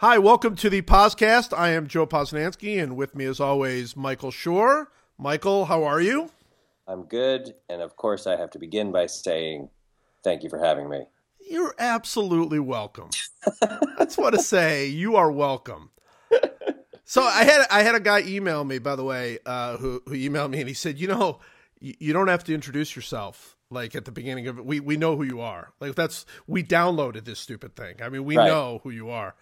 Hi, welcome to the podcast. I am Joe Posnanski, and with me, as always, Michael Schur. Michael, how are you? I'm good, and of course, I have to begin by saying thank you for having me. You're absolutely welcome. I just want to say you are welcome. So I had I had a guy email me, by the way, uh, who who emailed me, and he said, you know, you, you don't have to introduce yourself like at the beginning of it. We we know who you are. Like that's we downloaded this stupid thing. I mean, we Right. know who you are.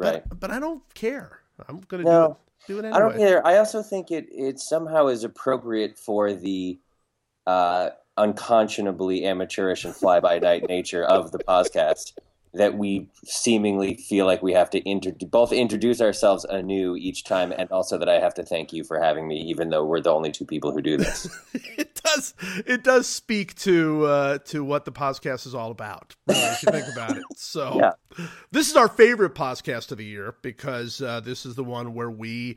Right. But, but I don't care. I'm gonna No, do it. Do it anyway. I don't care. I also think it it somehow is appropriate for the uh, unconscionably amateurish and fly by night nature of the podcast that we seemingly feel like we have to inter- both introduce ourselves anew each time, and also that I have to thank you for having me, even though we're the only two people who do this. it does it does speak to uh, to what the podcast is all about. if you think about it. So Yeah. this is our favorite podcast of the year because uh, this is the one where we,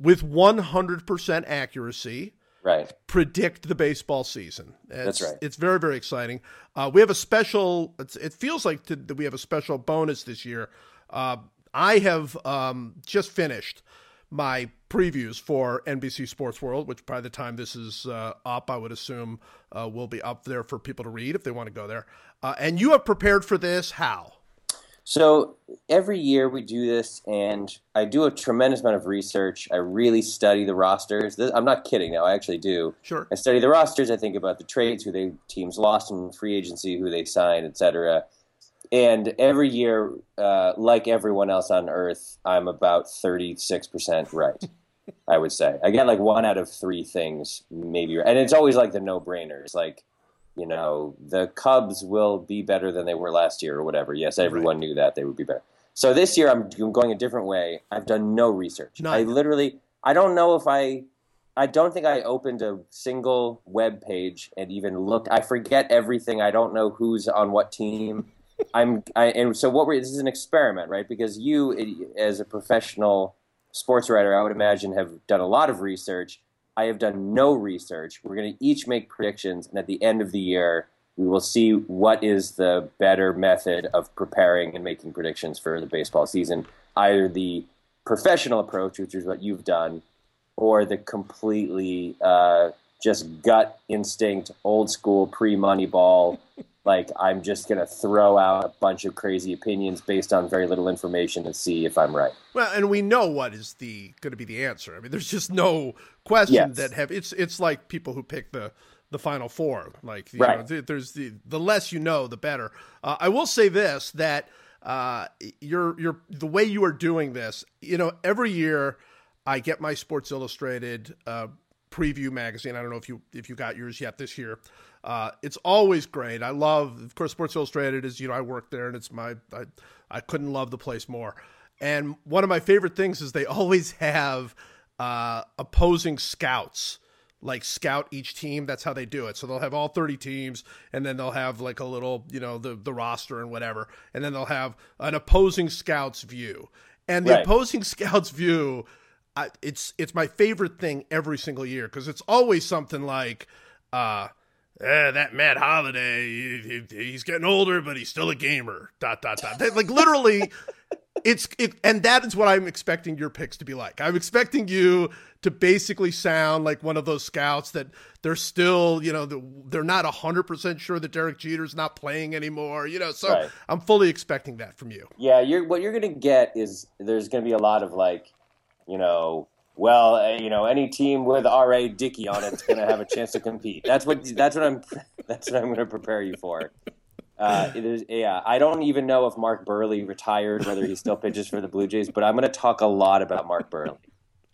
with one hundred percent accuracy, right. predict the baseball season. It's, That's right. It's very very exciting. Uh, we have a special. It's, it feels like th- that we have a special bonus this year. Uh, I have um, just finished my previews for NBC Sports World, which by the time this is uh, up, I would assume uh, will be up there for people to read if they want to go there. Uh, and you have prepared for this. How? So every year we do this, and I do a tremendous amount of research. I really study the rosters. This, I'm not kidding now; I actually do. Sure. I study the rosters. I think about the trades, who they teams lost in free agency, who they signed, etc. And every year, uh, like everyone else on Earth, I'm about 36 percent right. I would say I get like one out of three things, maybe, and it's always like the no-brainers, like you know, the Cubs will be better than they were last year or whatever. Yes, everyone knew that they would be better. So this year I'm going a different way. I've done no research. None. I literally I don't know if I I don't think I opened a single web page and even looked. I forget everything. I don't know who's on what team. I'm I, and so what we're this is an experiment, right? Because you eh, as a professional sports writer, I would imagine have done a lot of research. I have done no research. We're going to each make predictions, and at the end of the year, we will see what is the better method of preparing and making predictions for the baseball season. Either the professional approach, which is what you've done, or the completely uh, just gut instinct, old school pre Moneyball. Like I'm just going to throw out a bunch of crazy opinions based on very little information and see if I'm right. Well, and we know what is the going to be the answer. I mean, there's just no question Yes. that have it's it's like people who pick the the final four. Like, you Right. know, th- there's the the less you know, the better. Uh, I will say this that uh, you're you're the way you are doing this. You know, every year I get my Sports Illustrated uh, preview magazine. I don't know if you if you got yours yet this year. Uh, it's always great. I love, of course, Sports Illustrated is you know I work there and it's my I I couldn't love the place more. And one of my favorite things is they always have uh, opposing scouts like scout each team. That's how they do it. So they'll have all 30 teams and then they'll have like a little, you know, the, the roster and whatever. And then they'll have an opposing scout's view. And the Right. opposing scout's view, I, it's it's my favorite thing every single year because it's always something like, uh, eh, that Matt Holliday, he, he- he's getting older, but he's still a gamer. Dot dot dot. They- like literally, it's it, and that is what I'm expecting your picks to be like. I'm expecting you to basically sound like one of those scouts that they're still, you know, they're not hundred percent sure that Derek Jeter's not playing anymore. You know, so Right. I'm fully expecting that from you. Yeah, you're what you're going to get is there's going to be a lot of like, you know, well, uh, you know, any team with R.A. Dickey on it's going to have a chance to compete. That's what that's what I'm that's what I'm going to prepare you for. Uh, is, yeah, I don't even know if Mark Buehrle retired, whether he still pitches for the Blue Jays, but I'm going to talk a lot about Mark Buehrle.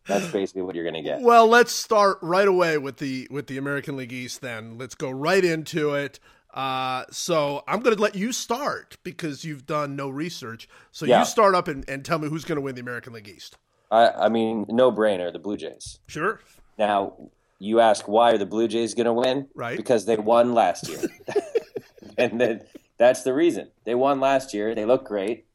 That's basically what you're going to get. Well, let's start right away with the with the American League East. Then let's go right into it. Uh, so I'm going to let you start because you've done no research. So Yeah. you start up and, and tell me who's going to win the American League East. I, I mean, no brainer, the Blue Jays. Sure. Now, you ask why are the Blue Jays going to win? Right. Because they won last year, and then that's the reason they won last year. They look great.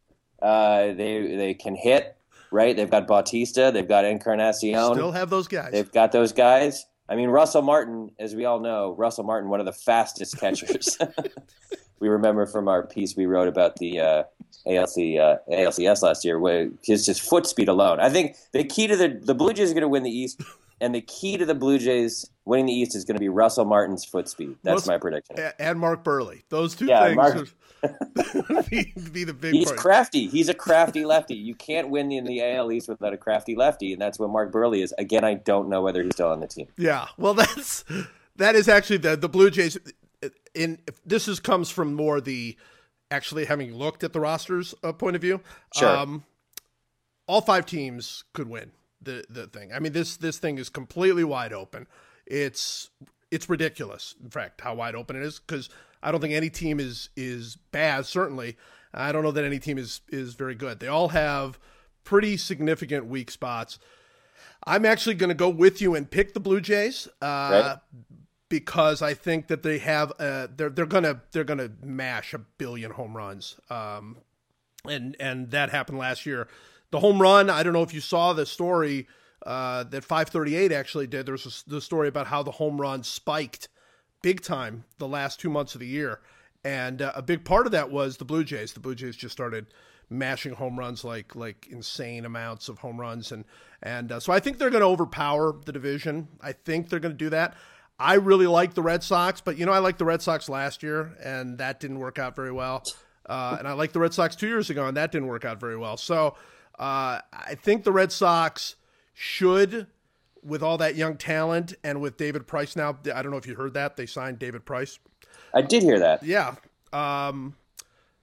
Uh, they they can hit. Right. They've got Bautista. They've got Encarnacion. Still have those guys. They've got those guys. I mean, Russell Martin, as we all know, Russell Martin, one of the fastest catchers. we remember from our piece we wrote about the uh, ALC uh, ALCS last year, where his just foot speed alone. I think the key to the the Blue Jays are going to win the East, and the key to the Blue Jays winning the East is going to be Russell Martin's foot speed. That's my prediction. And Mark Buehrle. Those two yeah, things. Mark, be, be, the big. He's part. crafty. He's a crafty lefty. You can't win in the AL East without a crafty lefty, and that's what Mark Buehrle is. Again, I don't know whether he's still on the team. Yeah, well, that's that is actually the the Blue Jays. In this is comes from more the actually having looked at the rosters uh, point of view. Sure. Um, all five teams could win the the thing. I mean this this thing is completely wide open. It's it's ridiculous. In fact, how wide open it is because I don't think any team is is bad. Certainly, I don't know that any team is is very good. They all have pretty significant weak spots. I'm actually going to go with you and pick the Blue Jays uh, right. Because I think that they have uh, they're they're gonna they're gonna mash a billion home runs, um, and and that happened last year. The home run, I don't know if you saw the story uh, that 538 actually did. There's the story about how the home run spiked big time the last two months of the year. And uh, a big part of that was the Blue Jays. The Blue Jays just started mashing home runs like like insane amounts of home runs, and and uh, so I think they're going to overpower the division. I think they're going to do that. I really like the Red Sox, but you know I liked the Red Sox last year, and that didn't work out very well. Uh, and I liked the Red Sox two years ago, and that didn't work out very well. So uh, I think the Red Sox should with all that young talent and with David Price now. I don't know if you heard that they signed David Price. I did hear that. Yeah. Um,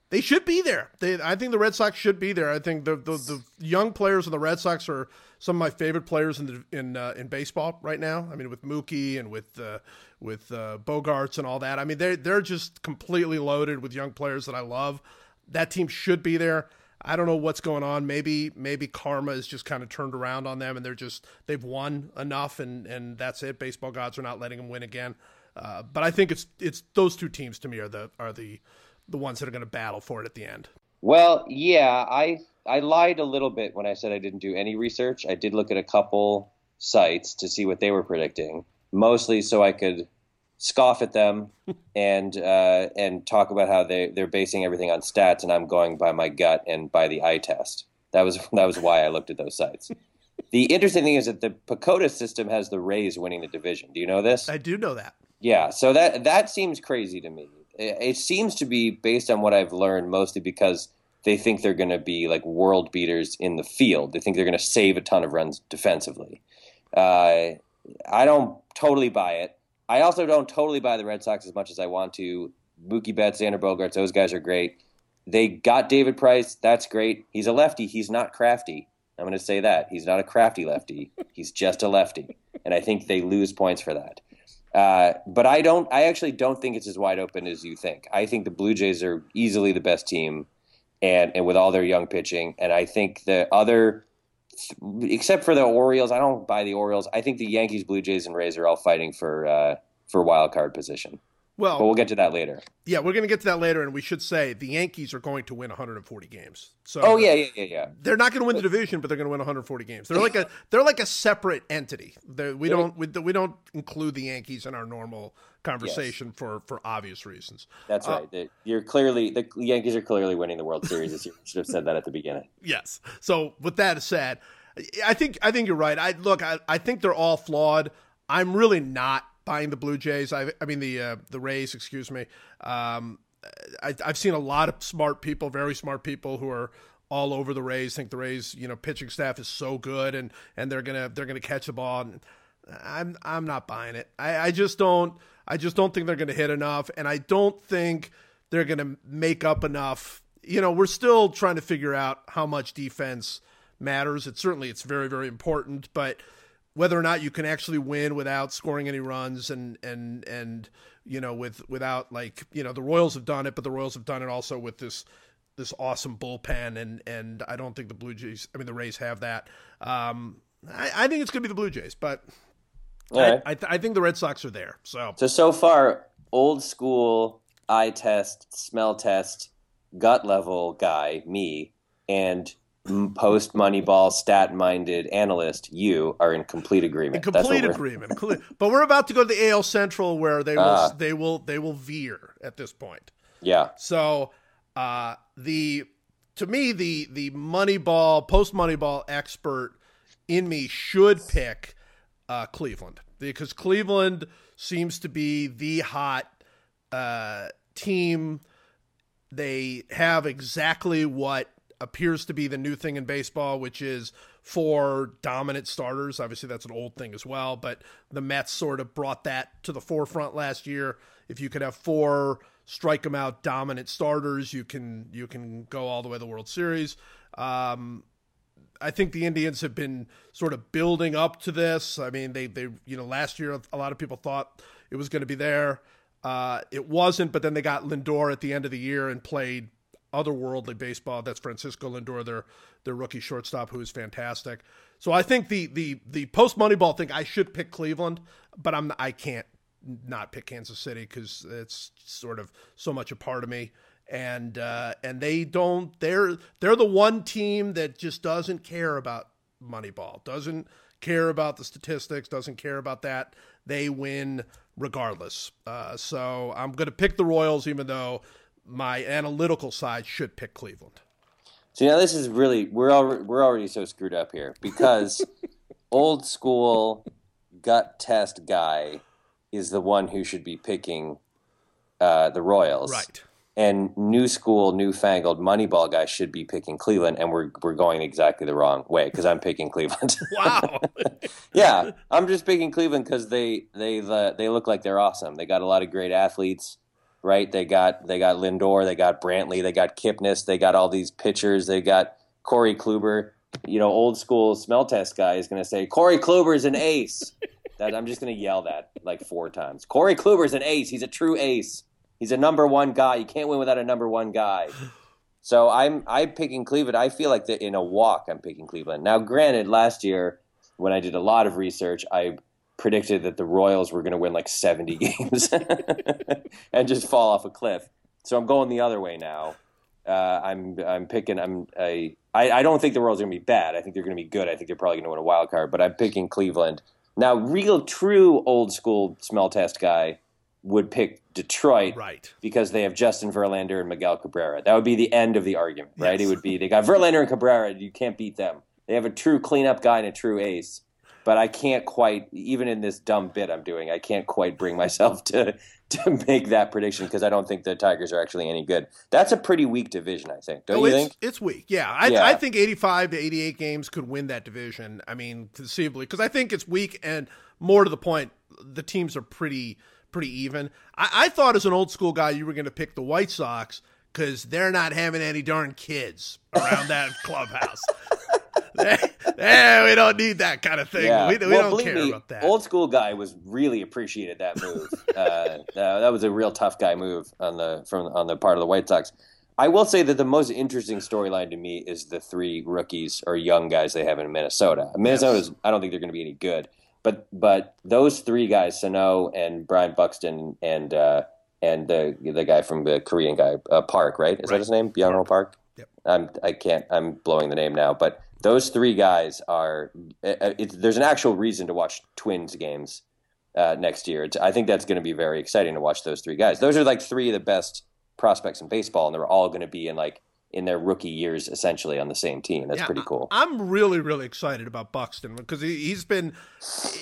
they should be there. They, I think the Red Sox should be there. I think the, the, the young players of the Red Sox are some of my favorite players in the, in uh, in baseball right now. I mean, with Mookie and with uh, with uh, Bogaerts and all that. I mean, they they're just completely loaded with young players that I love. That team should be there. I don't know what's going on. Maybe maybe karma is just kind of turned around on them, and they're just they've won enough, and and that's it. Baseball gods are not letting them win again. Uh, but I think it's it's those two teams to me are the are the the ones that are going to battle for it at the end. Well, yeah, I I lied a little bit when I said I didn't do any research. I did look at a couple sites to see what they were predicting, mostly so I could scoff at them and uh, and talk about how they they're basing everything on stats, and I'm going by my gut and by the eye test. That was that was why I looked at those sites. the interesting thing is that the PECOTA system has the Rays winning the division. Do you know this? I do know that. Yeah, so that that seems crazy to me. It, it seems to be based on what I've learned, mostly because they think they're going to be like world beaters in the field. They think they're going to save a ton of runs defensively. Uh, I don't totally buy it. I also don't totally buy the Red Sox as much as I want to. Mookie Betts, Xander Bogaerts, those guys are great. They got David Price. That's great. He's a lefty. He's not crafty. I'm going to say that. He's not a crafty lefty. He's just a lefty. And I think they lose points for that. Uh, but I don't. I actually don't think it's as wide open as you think. I think the Blue Jays are easily the best team, and and with all their young pitching, and I think the other, except for the Orioles, I don't buy the Orioles. I think the Yankees, Blue Jays, and Rays are all fighting for uh, for wild card position. Well, but we'll get to that later. Yeah, we're going to get to that later, and we should say the Yankees are going to win 140 games. So, oh yeah, yeah, yeah, yeah. They're not going to win the division, but they're going to win 140 games. They're like a they're like a separate entity. They're, we don't we, we, don't include the Yankees in our normal conversation yes. for for obvious reasons. That's uh, right. You're clearly the Yankees are clearly winning the World Series this year. Should have said that at the beginning. Yes. So with that said, I think I think you're right. I look. I, I think they're all flawed. I'm really not buying the Blue Jays. I, I mean the uh, the Rays, excuse me. Um, I, have seen a lot of smart people, very smart people, who are all over the Rays. Think the Rays, you know, pitching staff is so good, and and they're gonna they're gonna catch the ball. And I'm I'm not buying it. I, I just don't I just don't think they're gonna hit enough, and I don't think they're gonna make up enough. You know, we're still trying to figure out how much defense matters. It certainly it's very very important, but whether or not you can actually win without scoring any runs and and and you know with without like you know the Royals have done it, but the Royals have done it also with this this awesome bullpen and and I don't think the Blue Jays, I mean the Rays have that. Um, I, I think it's going to be the Blue Jays, but right. I I, th- I think the Red Sox are there. So so so far, old school eye test, smell test, gut level guy, me, and post Moneyball stat minded analyst, you are in complete agreement. In complete agreement. but we're about to go to the AL Central where they will uh, they will they will veer at this point. Yeah. So uh, the to me the the Moneyball post Moneyball expert in me should pick uh, Cleveland because Cleveland seems to be the hot uh, team. They have exactly what appears to be the new thing in baseball, which is four dominant starters. Obviously, that's an old thing as well, but the Mets sort of brought that to the forefront last year. If you could have four strike them out dominant starters, you can you can go all the way to the World Series. Um, I think the Indians have been sort of building up to this. I mean, they they you know last year a lot of people thought it was going to be there. Uh, it wasn't, but then they got Lindor at the end of the year and played otherworldly baseball. That's Francisco Lindor, their their rookie shortstop, who is fantastic. So I think the the the post Moneyball thing, I should pick Cleveland, but I'm I can't not pick Kansas City because it's sort of so much a part of me. And uh, and they don't they're they're the one team that just doesn't care about Moneyball, doesn't care about the statistics, doesn't care about that. They win regardless. Uh, so I'm going to pick the Royals, even though my analytical side should pick Cleveland. So now this is really we're already we're already so screwed up here because old school gut test guy is the one who should be picking uh, the Royals, right? And new school, newfangled Moneyball guy should be picking Cleveland, and we're we're going exactly the wrong way because I'm picking Cleveland. Wow. yeah, I'm just picking Cleveland because they they uh, they look like they're awesome. They got a lot of great athletes right? They got they got Lindor, they got Brantley, they got Kipnis, they got all these pitchers, they got Corey Kluber. You know, old school smell test guy is going to say Corey Kluber is an ace. that I'm just going to yell that like four times. Corey Kluber is an ace. He's a true ace. He's a number one guy. You can't win without a number one guy. So I'm I'm picking Cleveland. I feel like that in a walk I'm picking Cleveland. Now, granted, last year when I did a lot of research, I predicted that the Royals were going to win like 70 games and just fall off a cliff. So I'm going the other way now. Uh, I'm I'm picking I'm I, I don't think the Royals are going to be bad. I think they're going to be good. I think they're probably going to win a wild card. But I'm picking Cleveland now. Real true old school smell test guy would pick Detroit, right? Because they have Justin Verlander and Miguel Cabrera. That would be the end of the argument, right? Yes. It would be they got Verlander and Cabrera. You can't beat them. They have a true cleanup guy and a true ace but I can't quite even in this dumb bit I'm doing. I can't quite bring myself to to make that prediction because I don't think the Tigers are actually any good. That's a pretty weak division, I think. Don't oh, you it's, think? It's weak. Yeah. I, yeah. I think 85 to 88 games could win that division. I mean, conceivably, because I think it's weak and more to the point, the teams are pretty pretty even. I, I thought as an old school guy, you were going to pick the White Sox because they're not having any darn kids around that clubhouse. eh, we don't need that kind of thing. Yeah. We, we well, don't care me, about that. Old school guy was really appreciated that move. uh, that was a real tough guy move on the from on the part of the White Sox. I will say that the most interesting storyline to me is the three rookies or young guys they have in Minnesota. Minnesota, yes. I don't think they're going to be any good, but but those three guys, Sano and Byron Buxton and uh, and the the guy from the Korean guy uh, Park, right? Is right. that his name? Byung Park. Yep. I'm I can't I'm blowing the name now, but those three guys are. Uh, uh, there's an actual reason to watch Twins games uh, next year. It's, I think that's going to be very exciting to watch those three guys. Those are like three of the best prospects in baseball, and they're all going to be in like in their rookie years essentially on the same team. That's yeah, pretty cool. I'm really really excited about Buxton because he, has been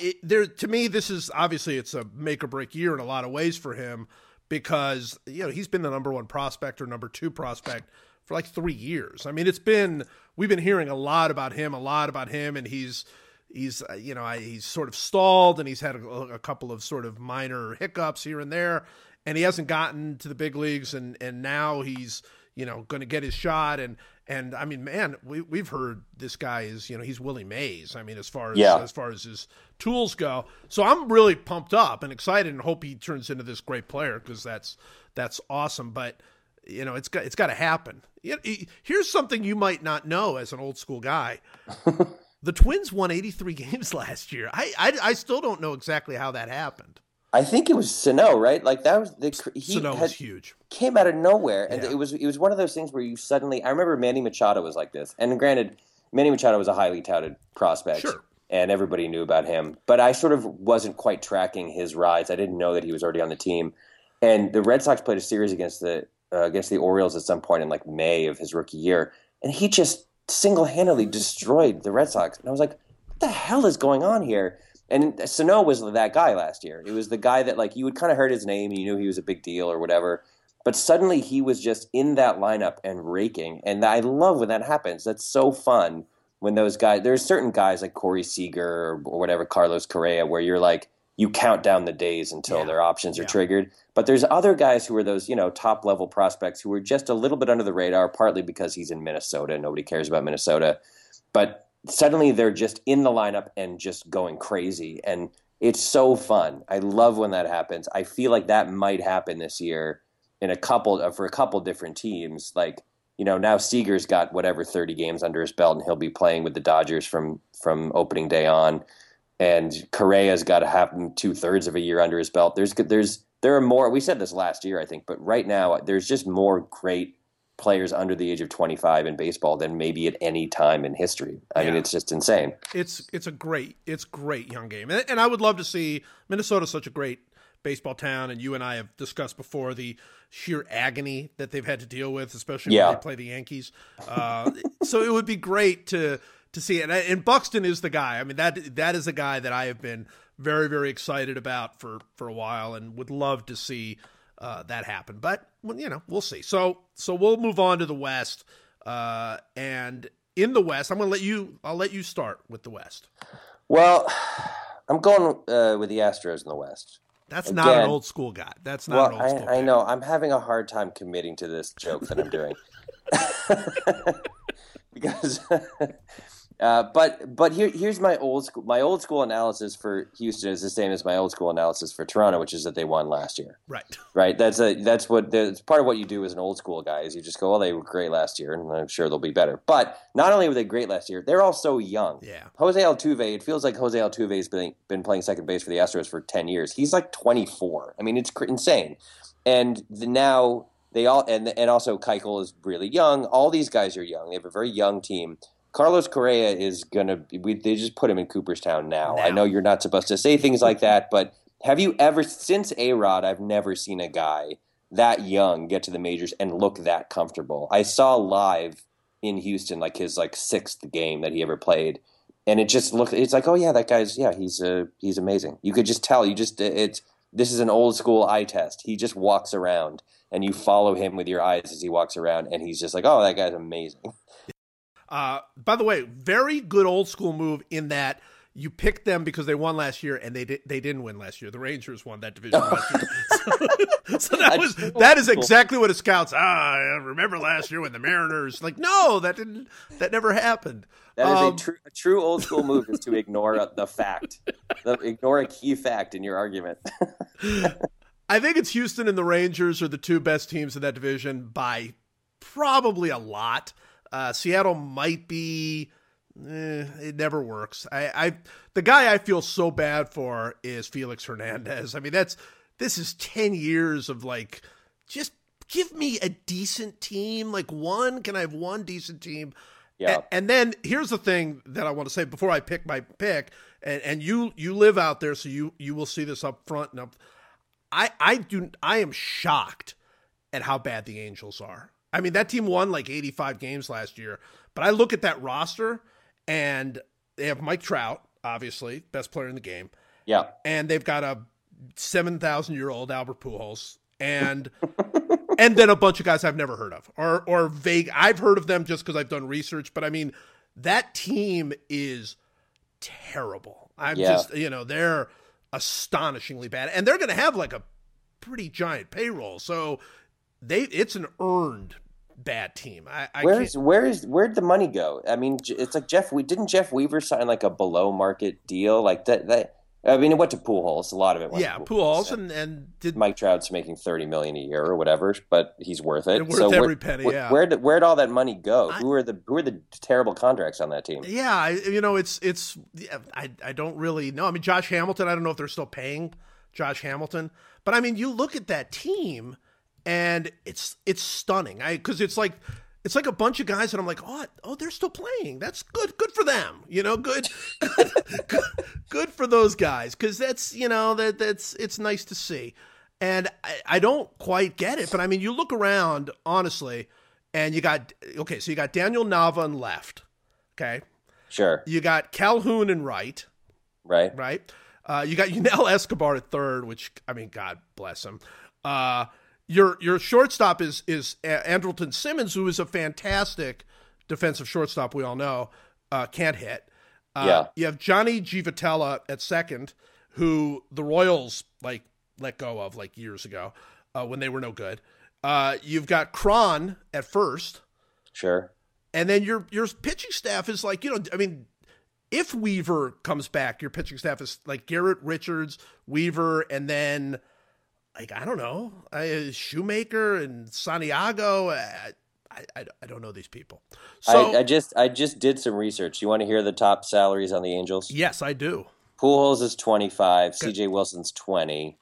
it, there. To me, this is obviously it's a make or break year in a lot of ways for him because you know he's been the number one prospect or number two prospect for like three years. I mean, it's been we've been hearing a lot about him, a lot about him, and he's he's uh, you know he's sort of stalled and he's had a, a, couple of sort of minor hiccups here and there, and he hasn't gotten to the big leagues, and and now he's you know going to get his shot and and I mean man we we've heard this guy is you know he's Willie Mays I mean as far as yeah. as far as his tools go so I'm really pumped up and excited and hope he turns into this great player because that's that's awesome but you know, it's got it's got to happen. Here's something you might not know as an old school guy. the Twins won 83 games last year. I, I, I still don't know exactly how that happened. I think it was Sano, right? Like that was the he Sano had, was huge. Came out of nowhere, and yeah. it was it was one of those things where you suddenly. I remember Manny Machado was like this, and granted, Manny Machado was a highly touted prospect, sure. and everybody knew about him. But I sort of wasn't quite tracking his rise. I didn't know that he was already on the team. And the Red Sox played a series against the uh, against the Orioles at some point in like May of his rookie year, and he just single handedly destroyed the Red Sox. And I was like, what the hell is going on here? And Sano was that guy last year. It was the guy that like you would kind of heard his name and you knew he was a big deal or whatever. But suddenly he was just in that lineup and raking. And I love when that happens. That's so fun when those guys. There's certain guys like Corey Seager or whatever, Carlos Correa, where you're like you count down the days until yeah. their options are yeah. triggered. But there's other guys who are those, you know, top level prospects who are just a little bit under the radar, partly because he's in Minnesota. Nobody cares about Minnesota. But suddenly they're just in the lineup and just going crazy. And it's so fun. I love when that happens. I feel like that might happen this year in a couple uh, for a couple different teams. Like, you know, now Seager's got whatever 30 games under his belt and he'll be playing with the Dodgers from from opening day on and Correa's got to have two thirds of a year under his belt. There's there's there are more. We said this last year, I think, but right now there's just more great players under the age of 25 in baseball than maybe at any time in history. I yeah. mean, it's just insane. It's it's a great it's great young game, and, and I would love to see Minnesota's such a great baseball town, and you and I have discussed before the sheer agony that they've had to deal with, especially yeah. when they play the Yankees. Uh, so it would be great to to see it. And Buxton is the guy. I mean that that is a guy that I have been very very excited about for for a while and would love to see uh, that happen. But you know we'll see. So so we'll move on to the West. Uh, and in the West, I'm going to let you. I'll let you start with the West. Well, I'm going uh, with the Astros in the West. That's Again, not an old school guy. That's not well, an old I, I know. I'm having a hard time committing to this joke that I'm doing. because uh, but but here here's my old school my old school analysis for Houston is the same as my old school analysis for Toronto, which is that they won last year. Right. Right. That's a that's what that's part of what you do as an old school guy is you just go, well, they were great last year, and I'm sure they'll be better. But not only were they great last year, they're all so young. Yeah. Jose Altuve, it feels like Jose Altuve has been been playing second base for the Astros for ten years. He's like 24. I mean, it's insane. And the, now they all and and also Keuchel is really young. All these guys are young. They have a very young team Carlos Correa is gonna. We, they just put him in Cooperstown now. now. I know you're not supposed to say things like that, but have you ever since A Rod? I've never seen a guy that young get to the majors and look that comfortable. I saw live in Houston like his like sixth game that he ever played, and it just looked. It's like, oh yeah, that guy's yeah, he's uh, he's amazing. You could just tell. You just it's this is an old school eye test. He just walks around and you follow him with your eyes as he walks around, and he's just like, oh, that guy's amazing. Uh, by the way, very good old school move in that you picked them because they won last year and they did they didn't win last year. The Rangers won that division last year. So, so that was that is exactly what a scouts ah remember last year when the Mariners like no that didn't that never happened. That is um, a, true, a true old school move is to ignore the fact, the, ignore a key fact in your argument. I think it's Houston and the Rangers are the two best teams in that division by probably a lot. Uh, Seattle might be. Eh, it never works. I, I, the guy I feel so bad for is Felix Hernandez. I mean, that's this is ten years of like, just give me a decent team. Like one, can I have one decent team? Yeah. and then here's the thing that I want to say before I pick my pick, and, and you you live out there, so you you will see this up front. And up, I I do I am shocked at how bad the Angels are. I mean, that team won like 85 games last year, but I look at that roster and they have Mike Trout, obviously, best player in the game. Yeah. And they've got a 7,000 year old Albert Pujols and and then a bunch of guys I've never heard of or or vague. I've heard of them just because I've done research, but I mean, that team is terrible. I'm yeah. just, you know, they're astonishingly bad, and they're going to have like a pretty giant payroll. So they it's an earned bad team. I, I where's where is where'd the money go? I mean, it's like Jeff. We didn't Jeff Weaver sign like a below market deal like that. That I mean, it went to Pujols. A lot of it went. Yeah, to Pujols, and and did Mike Trout's making thirty million a year or whatever, but he's worth it. Worth so every where, penny. Yeah. Where did where'd all that money go? I, who are the who are the terrible contracts on that team? Yeah, I, you know, it's it's I I don't really know. I mean, Josh Hamilton. I don't know if they're still paying Josh Hamilton. But I mean, you look at that team, and it's it's stunning. I because it's like it's like a bunch of guys and I'm like, oh, oh, they're still playing. That's good. Good for them. You know, good, good, good, good for those guys because that's you know that that's it's nice to see. And I, I don't quite get it, but I mean, you look around honestly, and you got okay, so you got Daniel Nava and left, okay, Sure. you got Calhoun and right, Right. right? Uh, you got Yunel Escobar at third, which I mean, God bless him. Uh, your your shortstop is is Andrelton Simmons, who is a fantastic defensive shortstop. We all know uh, can't hit. Uh, Yeah. You have Johnny Giavotella at second, who the Royals like let go of like years ago uh, when they were no good. Uh, you've got Cron at first. Sure. And then your your pitching staff is like, you know, I mean, if Weaver comes back, your pitching staff is like Garrett Richards, Weaver, and then like I don't know, uh, Shoemaker and Santiago. I, I, I I don't know these people. So I, I just I just did some research. You want to hear the top salaries on the Angels? yes, I do. Pujols is twenty five. C.J. Wilson's twenty.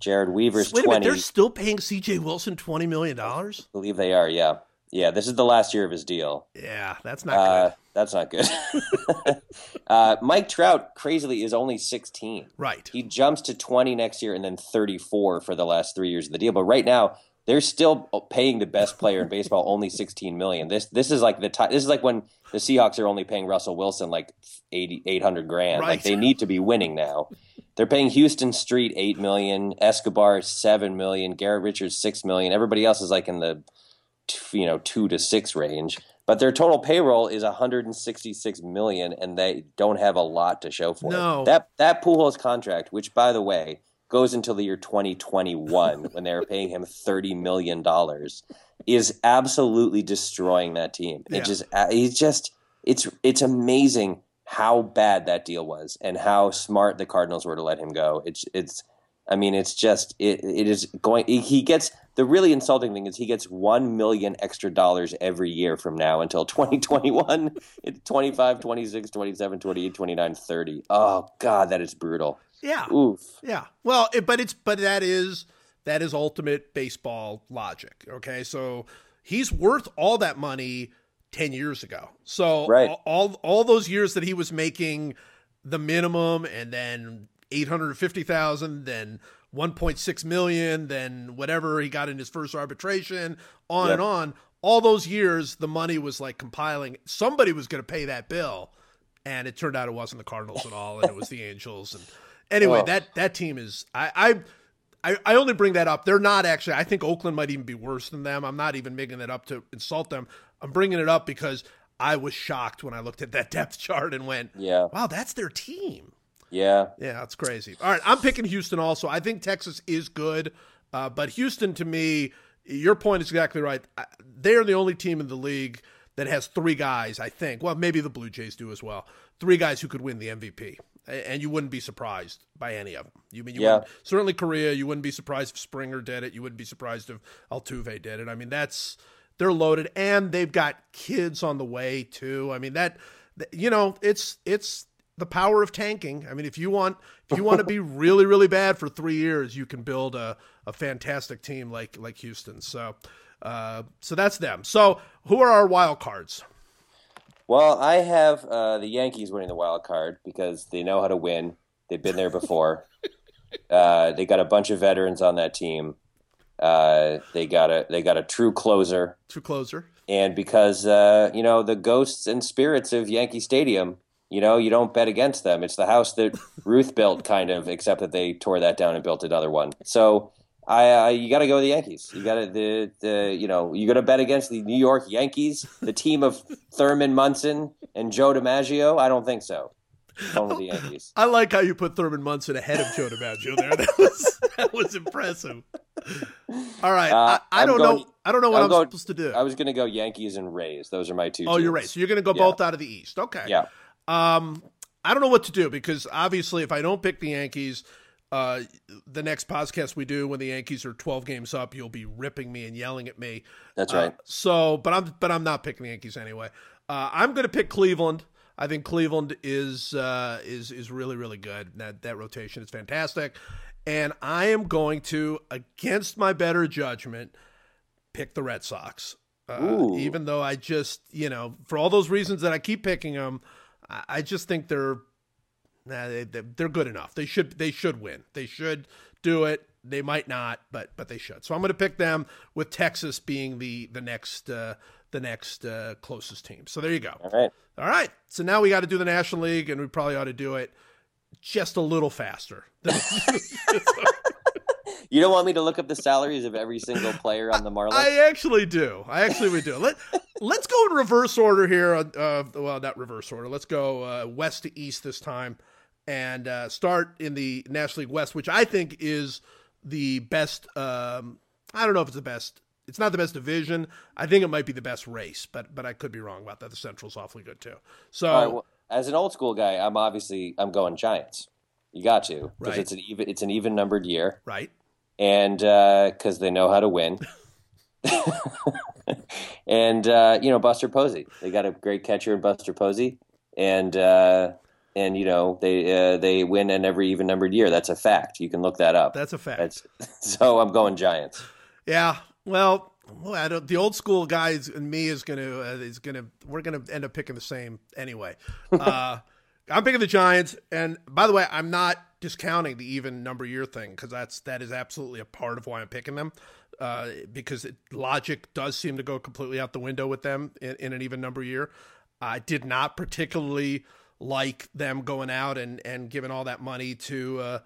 Jered Weaver's Wait a minute, twenty. they're still paying C.J. Wilson twenty million dollars. Believe they are. Yeah. Yeah. This is the last year of his deal. Yeah, that's not Uh, good. That's not good. uh, Mike Trout, crazily, is only 16. Right. He jumps to 20 next year and then 34 for the last three years of the deal. But right now, they're still paying the best player in baseball only 16 million. This this is like the ti this is like when the Seahawks are only paying Russell Wilson like 80 800 grand. Right. Like they need to be winning now. They're paying Huston Street 8 million, Escobar 7 million, Garrett Richards 6 million. Everybody else is like in the t- you know 2 to 6 range. But their total payroll is 166 million and they don't have a lot to show for No. it. That that Pujols contract, which by the way goes until the year 2021 when they're paying him 30 million dollars, is absolutely destroying that team. Yeah. It just uh, he's just it's it's amazing how bad that deal was and how smart the Cardinals were to let him go. It's it's I mean it's just it it is going he gets the really insulting thing is he gets 1 million extra dollars every year from now until 2021 it's 25 26 27 28 29 30 oh god that is brutal Yeah. oof Yeah. Well, it, but it's but that is that is ultimate baseball logic. Okay, so he's worth all that money ten years ago. So Right. all, all those years that he was making the minimum, and then eight hundred fifty thousand, then one point six million, then whatever he got in his first arbitration, on Yep. and on. All those years, the money was like compiling. Somebody was going to pay that bill, and it turned out it wasn't the Cardinals at all, and it was the Angels. And anyway, Oh. that that team is I, I I I only bring that up. They're not actually. I think Oakland might even be worse than them. I'm not even making that up to insult them. I'm bringing it up because I was shocked when I looked at that depth chart and went, yeah "Wow, that's their team." Yeah Yeah, that's crazy. All right, I'm picking Houston also. I think Texas is good, uh, but Houston to me, your point is exactly right. They are the only team in the league that has three guys. I think. Well, maybe the Blue Jays do as well. Three guys who could win the MVP, and you wouldn't be surprised by any of them. You mean you Yeah. wouldn't- certainly Correa. You wouldn't be surprised if Springer did it. You wouldn't be surprised if Altuve did it. I mean, that's they're loaded, and they've got kids on the way too. I mean that you know it's it's the power of tanking. I mean, if you want if you want to be really really bad for three years, you can build a, a fantastic team like like Houston. So uh, so that's them. So who are our wild cards? Well, I have uh, the Yankees winning the wild card because they know how to win. They've been there before. uh, they got a bunch of veterans on that team. Uh, they got a they got a true closer, True closer. and because uh, you know the ghosts and spirits of Yankee Stadium, you know you don't bet against them. It's the house that Ruth built, kind of, except that they tore that down and built another one. So. I, uh, you got to go with the Yankees. You got to the, the you know you got to bet against the New York Yankees, the team of Thurman Munson and Joe DiMaggio. I don't think so. Yankees. I like how you put Thurman Munson ahead of Joe DiMaggio there. That was that was impressive. All right, Uh, I, I don't going- know. I don't know what I'm I'm, going- supposed to do. I was going to go Yankees and Rays. Those are my two. oh, you're right. So you're going to go Yeah. both out of the East. Okay. Yeah. Um, I don't know what to do because obviously, if I don't pick the Yankees, uh, the next podcast we do when the Yankees are 12 games up, you'll be ripping me and yelling at me. That's Uh, right. so, but I'm but I'm not picking the Yankees anyway. Uh, I'm going to pick Cleveland. I think Cleveland is uh, is is really really good. That that rotation is fantastic. and I am going to, against my better judgment, pick the Red Sox. Uh, even though I just, you know, for all those reasons that I keep picking them, I just think they're nah, they, they're good enough. They should they should win. They should do it. They might not, but but they should. So I'm going to pick them with Texas being the the next uh, the next uh, closest team. So there you go. All right. All right. So now we got to do the National League, and we probably ought to do it just a little faster. you don't want me to look up the salaries of every single player on the Marlins? I actually do. I actually would do. Let Let's go in reverse order here. Uh, well, not reverse order. Let's go uh, west to east this time, and uh, start in the National League West, which I think is the best. Um, I don't know if it's the best. It's not the best division. I think it might be the best race, but but I could be wrong about that. The Central's awfully good too. So, right, well, as an old school guy, I'm obviously I'm going Giants. You got to because right. it's an even it's an even numbered year, right? And because uh, they know how to win. and uh, you know Buster Posey, they got a great catcher in Buster Posey, and uh, and you know they uh, they win in every even numbered year. That's a fact. You can look that up. That's a fact. That's, so I'm going Giants. Yeah. Well, well, I don't, the old school guys and me is gonna uh, is gonna we're gonna end up picking the same anyway. Uh, I'm picking the Giants, and by the way, I'm not discounting the even number year thing because that's that is absolutely a part of why I'm picking them. Uh, because it, logic does seem to go completely out the window with them in, in an even number year. I did not particularly like them going out and, and giving all that money to uh,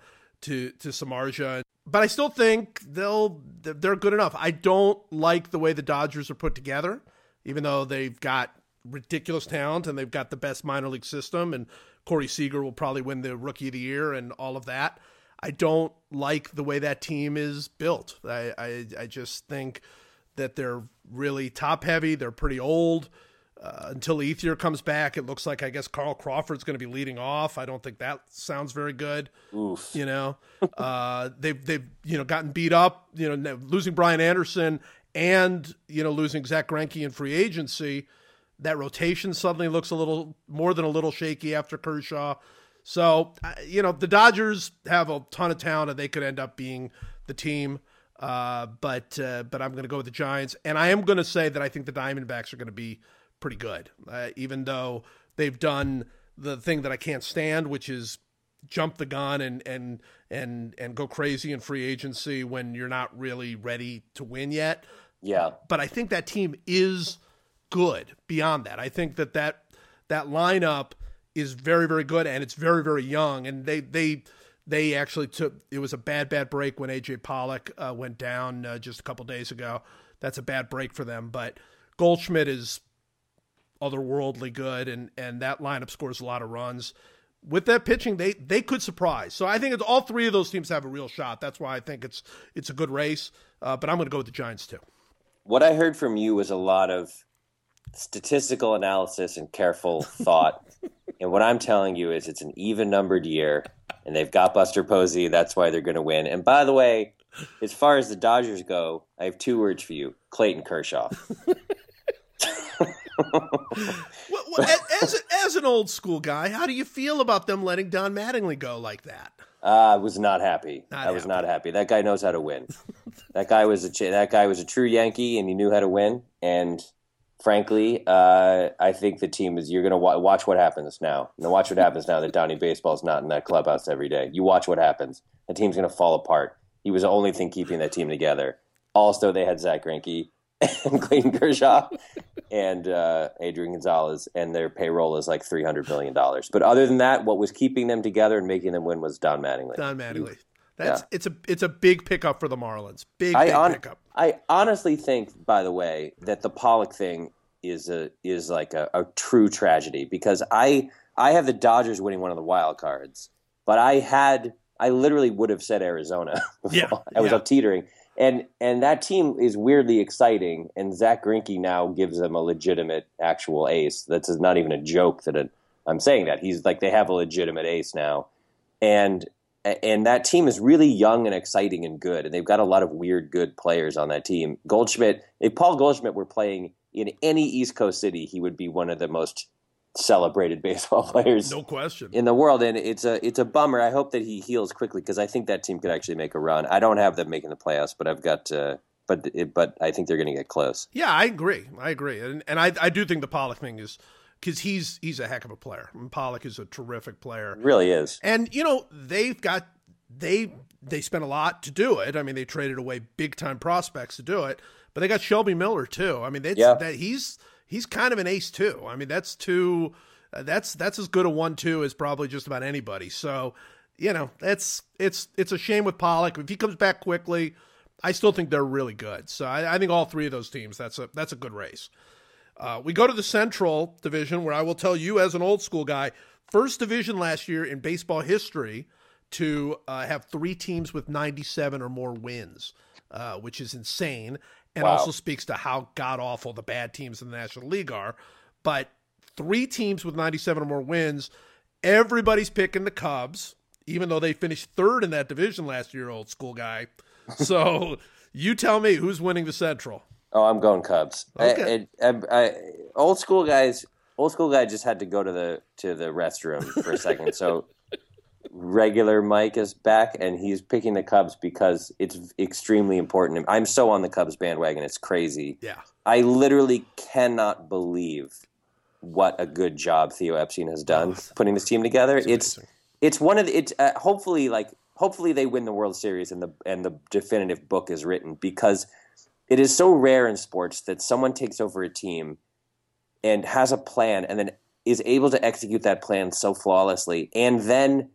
to to Samardzija, but I still think they'll they're good enough. I don't like the way the Dodgers are put together, even though they've got ridiculous talent and they've got the best minor league system, and Corey Seager will probably win the Rookie of the Year and all of that. I don't like the way that team is built. I, I, I just think that they're really top heavy. They're pretty old. Uh, until Ethier comes back, it looks like I guess Carl Crawford's going to be leading off. I don't think that sounds very good. Oof. You know, uh, they've they've you know gotten beat up. You know, losing Brian Anderson and you know losing Zack Greinke in free agency. That rotation suddenly looks a little more than a little shaky after Kershaw. So, you know, the Dodgers have a ton of talent and they could end up being the team. Uh, but uh, but I'm going to go with the Giants, and I am going to say that I think the Diamondbacks are going to be pretty good, uh, even though they've done the thing that I can't stand, which is jump the gun and and and and go crazy in free agency when you're not really ready to win yet. Yeah, but I think that team is good. Beyond that, I think that that that lineup is very very good and it's very very young and they they they actually took it was a bad bad break when AJ Pollock uh, went down uh, just a couple days ago. That's a bad break for them, but Goldschmidt is otherworldly good and and that lineup scores a lot of runs. With that pitching, they they could surprise. So I think it's, all three of those teams have a real shot. That's why I think it's it's a good race. Uh, but I'm going to go with the Giants too. What I heard from you was a lot of statistical analysis and careful thought. and what I'm telling you is it's an even numbered year, and they've got Buster Posey. That's why they're going to win. And by the way, as far as the Dodgers go, I have two words for you Clayton Kershaw. as, as an old school guy, how do you feel about them letting Don Mattingly go like that? Uh, I was not happy. Not I was not happy. That guy knows how to win. that guy was a that guy was a true Yankee, and he knew how to win. And frankly, uh, I think the team is. You're going to wa- watch what happens now. You know, watch what happens now that Donnie Baseball's not in that clubhouse every day. You watch what happens. The team's going to fall apart. He was the only thing keeping that team together. Also, they had Zack Greinke and Clayton Kershaw and uh, Adrian Gonzalez, and their payroll is like three hundred million dollars. But other than that, what was keeping them together and making them win was Don Mattingly. Don Mattingly. That's it's a it's a big pickup for the Marlins. Big I big hon- pickup. I honestly think, by the way, that the Pollock thing is a is like a, a true tragedy because I I have the Dodgers winning one of the wild cards, but I had I literally would have said Arizona. Yeah, I was yeah. up teetering, and and that team is weirdly exciting. And Zack Greinke now gives them a legitimate actual ace. That's not even a joke that it, I'm saying that he's like they have a legitimate ace now, and and that team is really young and exciting and good, and they've got a lot of weird good players on that team. Goldschmidt, if Paul Goldschmidt were playing in any East Coast city, he would be one of the most celebrated baseball players no question. in the world and it's a it's a bummer. I hope that he heals quickly because i think that team could actually make a run. I don't have them making the playoffs but i've got uh, but but i think they're going to get close. Yeah i agree. I agree. And, and I, I do think the pollock thing is because he's he's a heck of a player and pollock is a terrific player really is and you know they've got they they spent a lot to do it i mean they traded away big time prospects to do it but they got shelby miller too i mean yeah. that he's he's kind of an ace too. I mean, that's two. Uh, that's that's as good a one-two as probably just about anybody. So, you know, that's it's it's a shame with Pollock. If he comes back quickly, I still think they're really good. So I, I think all three of those teams. That's a that's a good race. Uh, we go to the Central Division, where I will tell you, as an old school guy, first division last year in baseball history to uh, have three teams with 97 or more wins, uh, which is insane and wow. also speaks to how god awful the bad teams in the National League are. But three teams with 97 or more wins, everybody's picking the Cubs, even though they finished third in that division last year, old school guy. So you tell me who's winning the Central. Oh, I'm going Cubs. Okay. I, I, I, old school guys, old school guy just had to go to the to the restroom for a second. So regular Mike is back, and he's picking the Cubs because it's extremely important. I'm so on the Cubs bandwagon; it's crazy. Yeah, I literally cannot believe what a good job Theo Epstein has done oh, putting this team together. It's it's one of the, it's uh, hopefully like hopefully they win the World Series and the and the definitive book is written because it is so rare in sports that someone takes over a team and has a plan and then is able to execute that plan so flawlessly and then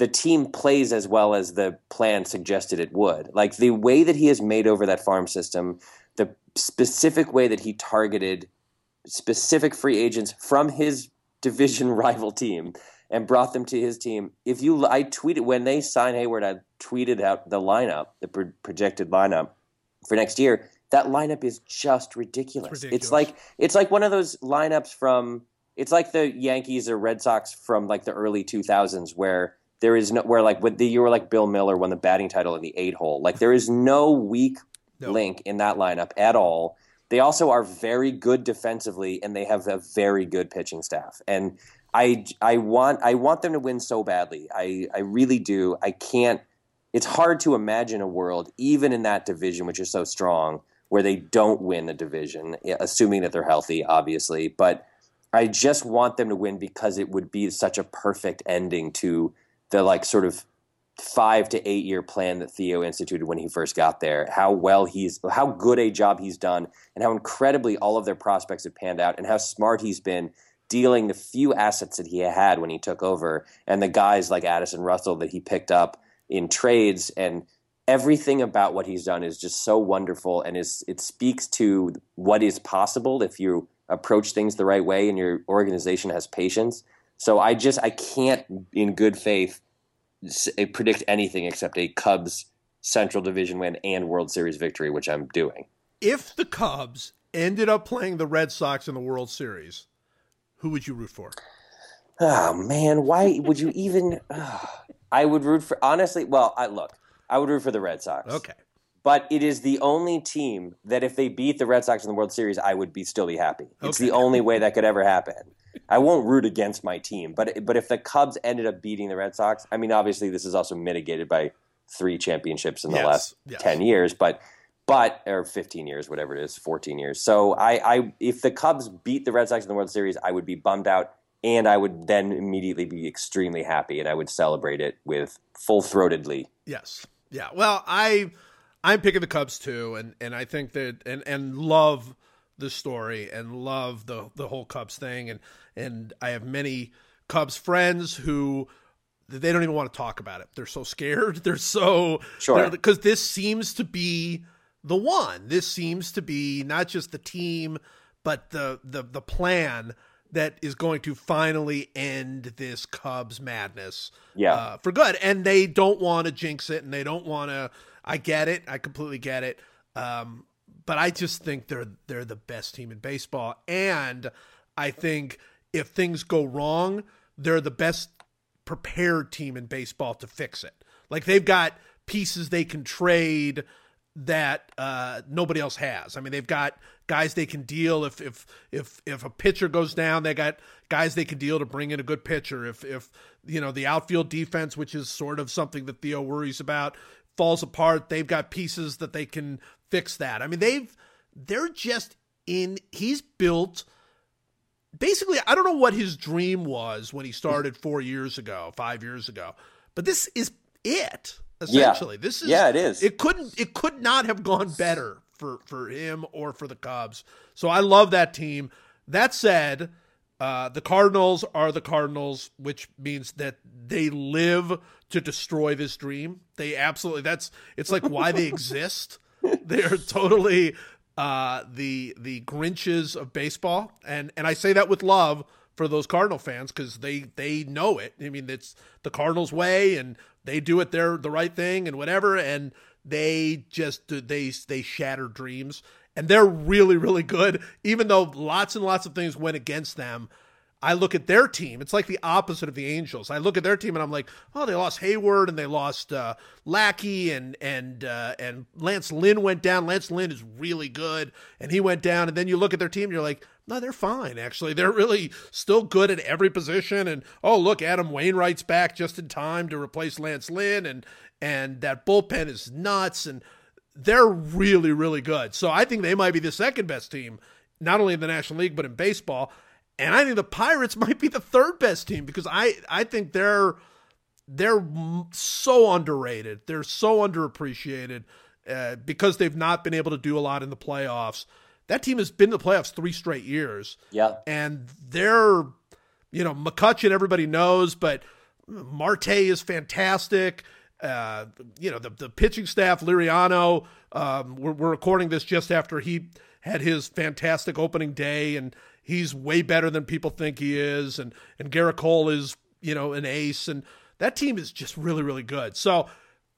the team plays as well as the plan suggested it would. Like the way that he has made over that farm system, the specific way that he targeted specific free agents from his division rival team and brought them to his team. If you, I tweeted when they signed Heyward, I tweeted out the lineup, the pro- projected lineup for next year. That lineup is just ridiculous. It's, ridiculous. it's like it's like one of those lineups from. It's like the Yankees or Red Sox from like the early 2000s where there is no where like with the you were like Bill Mueller won the batting title in the eight hole. Like there is no weak link in that lineup at all. They also are very good defensively, and they have a very good pitching staff. And I I want I want them to win so badly. I I really do. I can't. It's hard to imagine a world, even in that division, which is so strong, where they don't win the division, assuming that they're healthy, obviously. But I just want them to win because it would be such a perfect ending to the like sort of five to eight year plan that Theo instituted when he first got there, how well he's, how good a job he's done, and how incredibly all of their prospects have panned out, and how smart he's been dealing the few assets that he had when he took over, and the guys like Addison Russell that he picked up in trades, and everything about what he's done is just so wonderful, and is it speaks to what is possible if you approach things the right way and your organization has patience. So I just I can't in good faith eh, predict anything except a Cubs Central Division win and World Series victory, which I'm doing. If the Cubs ended up playing the Red Sox in the World Series, who would you root for? Oh man, why would you even? I would root for honestly. Well, I look, I would root for the Red Sox. Okay, but it is the only team that if they beat the Red Sox in the World Series, I would be still be happy. It's okay. the only way that could ever happen. I won't root against my team, but but if the Cubs ended up beating the Red Sox, I mean, obviously this is also mitigated by three championships in the yes, last yes. ten years, but but or 15 years, whatever it is, 14 years. So I, I if the Cubs beat the Red Sox in the World Series, I would be bummed out, and I would then immediately be extremely happy, and I would celebrate it with full throatedly. Yes, yeah. Well, I I'm picking the Cubs too, and and I think that and and love the story and love the the whole Cubs thing and and I have many Cubs friends who they don't even want to talk about it. They're so scared. They're so sure because this seems to be the one. This seems to be not just the team, but the the the plan that is going to finally end this Cubs madness. Yeah, uh, for good. And they don't want to jinx it, and they don't want to. I get it. I completely get it. Um, but I just think they're they're the best team in baseball, and I think if things go wrong, they're the best prepared team in baseball to fix it. Like they've got pieces they can trade that uh, nobody else has. I mean, they've got guys they can deal if if if if a pitcher goes down, they got guys they can deal to bring in a good pitcher. If if you know the outfield defense, which is sort of something that Theo worries about, falls apart, they've got pieces that they can fix that. I mean, they've they're just in. He's built. Basically, I don't know what his dream was when he started four years ago, five years ago, but this is it essentially. Yeah. This is yeah, it is. It couldn't it could not have gone better for for him or for the Cubs. So I love that team. That said, uh, the Cardinals are the Cardinals, which means that they live to destroy this dream. They absolutely that's it's like why they exist. They're totally uh, the the Grinches of baseball, and and I say that with love for those Cardinal fans because they they know it. I mean, it's the Cardinals' way, and they do it their the right thing, and whatever. And they just they they shatter dreams, and they're really really good. Even though lots and lots of things went against them, I look at their team. It's like the opposite of the Angels. I look at their team and I'm like, oh, they lost Heyward and they lost uh, Lackey and and uh, and Lance Lynn went down. Lance Lynn is really good, and he went down. And then you look at their team, and you're like, no, they're fine. Actually, they're really still good at every position. And oh, look, Adam Wainwright's back just in time to replace Lance Lynn, and and that bullpen is nuts. And they're really really good. So I think they might be the second best team, not only in the National League but in baseball. And I think the Pirates might be the third best team because I I think they're they're so underrated. They're so underappreciated uh, because they've not been able to do a lot in the playoffs. That team has been in the playoffs three straight years. Yeah, and they're you know McCutchen everybody knows, but Marte is fantastic. Uh, you know the the pitching staff, Liriano. Um, we're, we're recording this just after he had his fantastic opening day and he's way better than people think he is, and and Gerrit Cole is you know an ace, and that team is just really really good. So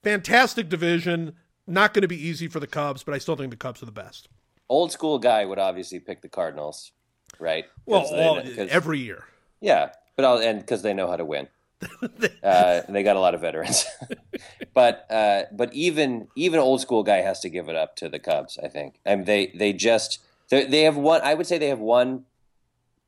fantastic division. Not going to be easy for the Cubs, but I still think the Cubs are the best. Old school guy would obviously pick the Cardinals, right? Well, all, every year. Yeah, but I'll, and because they know how to win. uh, and they got a lot of veterans, but uh, but even even old school guy has to give it up to the Cubs. I think, I and mean, they they just they, they have one. I would say they have one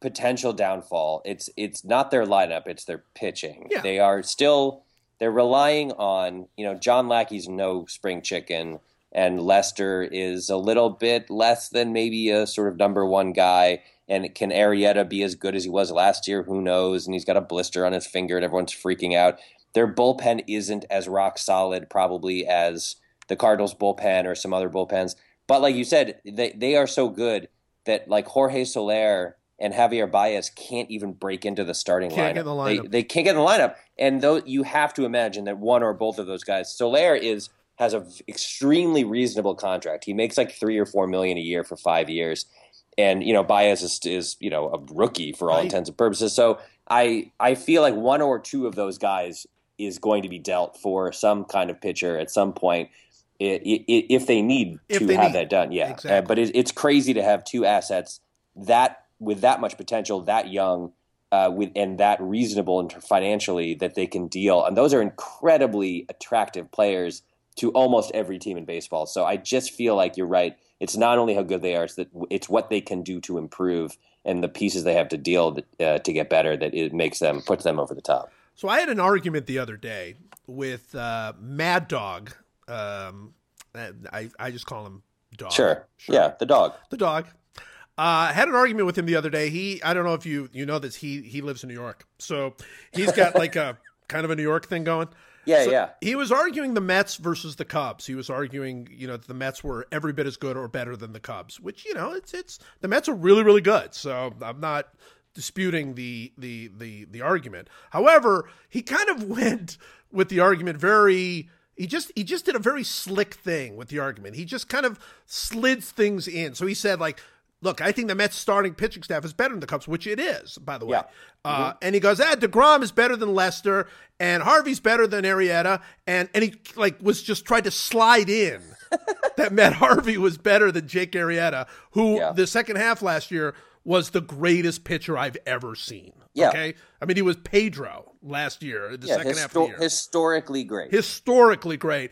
potential downfall. It's it's not their lineup, it's their pitching. Yeah. They are still they're relying on, you know, John Lackey's no spring chicken and Lester is a little bit less than maybe a sort of number one guy. And can Arrieta be as good as he was last year? Who knows? And he's got a blister on his finger and everyone's freaking out. Their bullpen isn't as rock solid probably as the Cardinals bullpen or some other bullpens. But like you said, they, they are so good that like Jorge Soler and Javier Baez can't even break into the starting can't lineup. The lineup. They, they, can't get in the lineup, and though you have to imagine that one or both of those guys, Soler is has an extremely reasonable contract. He makes like three or four million a year for five years, and you know Baez is, is you know a rookie for all right. intents and purposes. So I I feel like one or two of those guys is going to be dealt for some kind of pitcher at some point. It, it, if they need if to they have need. that done, yeah. Exactly. Uh, but it, it's crazy to have two assets that with that much potential, that young, uh, with and that reasonable and financially that they can deal, and those are incredibly attractive players to almost every team in baseball. So I just feel like you're right. It's not only how good they are; it's that it's what they can do to improve and the pieces they have to deal uh, to get better that it makes them puts them over the top. So I had an argument the other day with uh, Mad Dog. Um, I I just call him Dog. Sure. sure. Yeah, the dog. The dog. Uh, I had an argument with him the other day. He, I don't know if you you know this. He he lives in New York, so he's got like a kind of a New York thing going. Yeah, so yeah. He was arguing the Mets versus the Cubs. He was arguing, you know, the Mets were every bit as good or better than the Cubs, which you know, it's it's the Mets are really really good. So I'm not disputing the the the the argument. However, he kind of went with the argument very he just he just did a very slick thing with the argument. He just kind of slid things in. So he said like Look, I think the Mets starting pitching staff is better than the Cubs, which it is, by the way. Yeah. Uh, mm-hmm. and he goes, ah, Degrom is better than Lester, and Harvey's better than Arrieta, and and he like was just trying to slide in that Matt Harvey was better than Jake Arrieta, who Yeah. the second half last year was the greatest pitcher I've ever seen. Yeah. Okay, I mean he was Pedro last year, the Yeah, second half of the year historically great. historically great.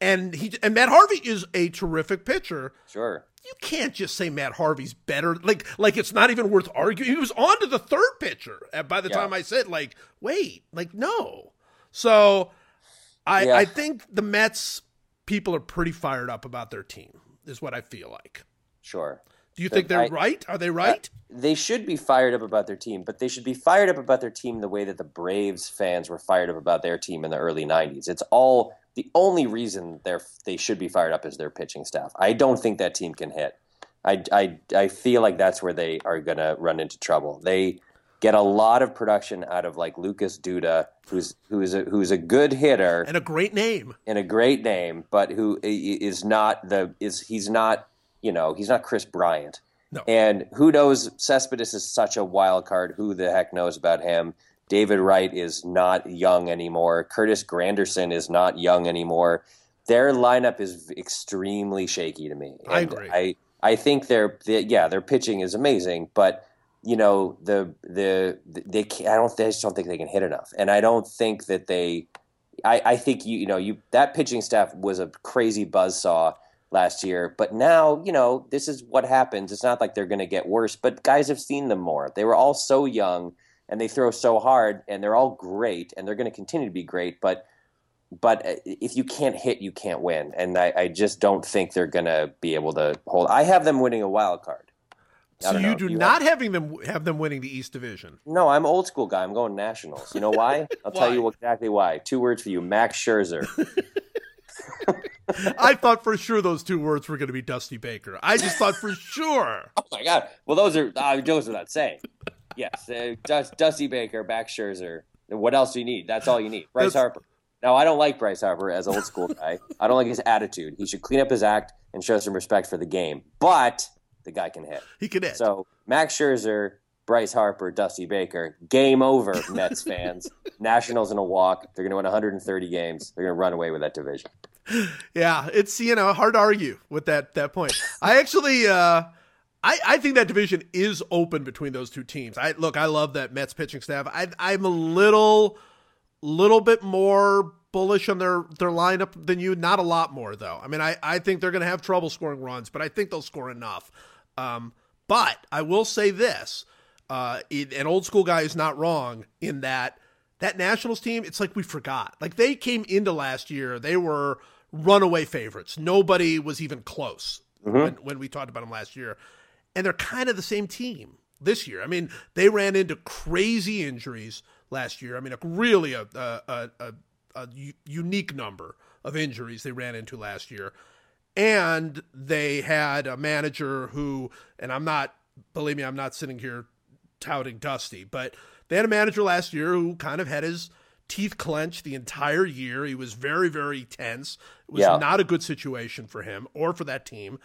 And he and Matt Harvey is a terrific pitcher. Sure. You can't just say Matt Harvey's better. Like like it's not even worth arguing. He was on to the third pitcher by the Yeah. time I said like wait like no. So I Yeah. I think the Mets people are pretty fired up about their team. Is what I feel like. Sure. Do you think they're I- right? Are they right? They should be fired up about their team, but they should be fired up about their team the way that the Braves fans were fired up about their team in the early '90s. It's all the only reason they're they should be fired up is their pitching staff. I don't think that team can hit. I, I, I feel like that's where they are going to run into trouble. They get a lot of production out of like Lucas Duda, who's who's a, who's a good hitter and a great name. and a great name, but who is not the is he's not you know he's not Kris Bryant. No. And who knows? Cespedes is such a wild card. Who the heck knows about him? David Wright is not young anymore. Curtis Granderson is not young anymore. Their lineup is extremely shaky to me. I agree. I I think their they, yeah their pitching is amazing, but you know the the they I don't I just don't think they can hit enough, and I don't think that they. I, I think you you know you that pitching staff was a crazy buzzsaw last year, but now you know this is what happens. It's not like they're going to get worse, but guys have seen them more. They were all so young and they throw so hard, and they're all great, and they're going to continue to be great. But but uh, if you can't hit, you can't win, and I, I just don't think they're going to be able to hold. I have them winning a wild card. I So you do You not having them have them winning the East Division. No, I'm old school guy. I'm going Nationals. You know why? I'll tell you exactly why. Two words for you: Max Scherzer. I thought for sure those two words were going to be Dusty Baker. I just thought for sure. Oh my god! Well, those are uh, are not saying. Yes, uh, Dus- Dusty Baker, Max Scherzer. What else do you need? That's all you need. Bryce That's- Harper. Now, I don't like Bryce Harper as old school guy. I don't like his attitude. He should clean up his act and show some respect for the game. But the guy can hit. He can hit. So Max Scherzer, Bryce Harper, Dusty Baker. Game over, Mets fans. Nationals in a walk. They're going to win 130 games. They're going to run away with that division. Yeah, it's you know hard to argue with that that point. I actually, uh, I I think that division is open between those two teams. I look, I love that Mets pitching staff. I I'm a little little bit more bullish on their their lineup than you. Not a lot more though. I mean, I I think they're going to have trouble scoring runs, but I think they'll score enough. Um, but I will say this: uh, an old school guy is not wrong in that that Nationals team. It's like we forgot. Like they came into last year, they were runaway favorites. Nobody was even close when, when we talked about them last year, and they're kind of the same team this year. I mean, they ran into crazy injuries last year. I mean, a, really a a a unique number of injuries they ran into last year and they had a manager who and i'm not believe me i'm not sitting here touting dusty but they had a manager last year who kind of had his teeth clenched the entire year he was very very tense it was Yeah. not a good situation for him or for that team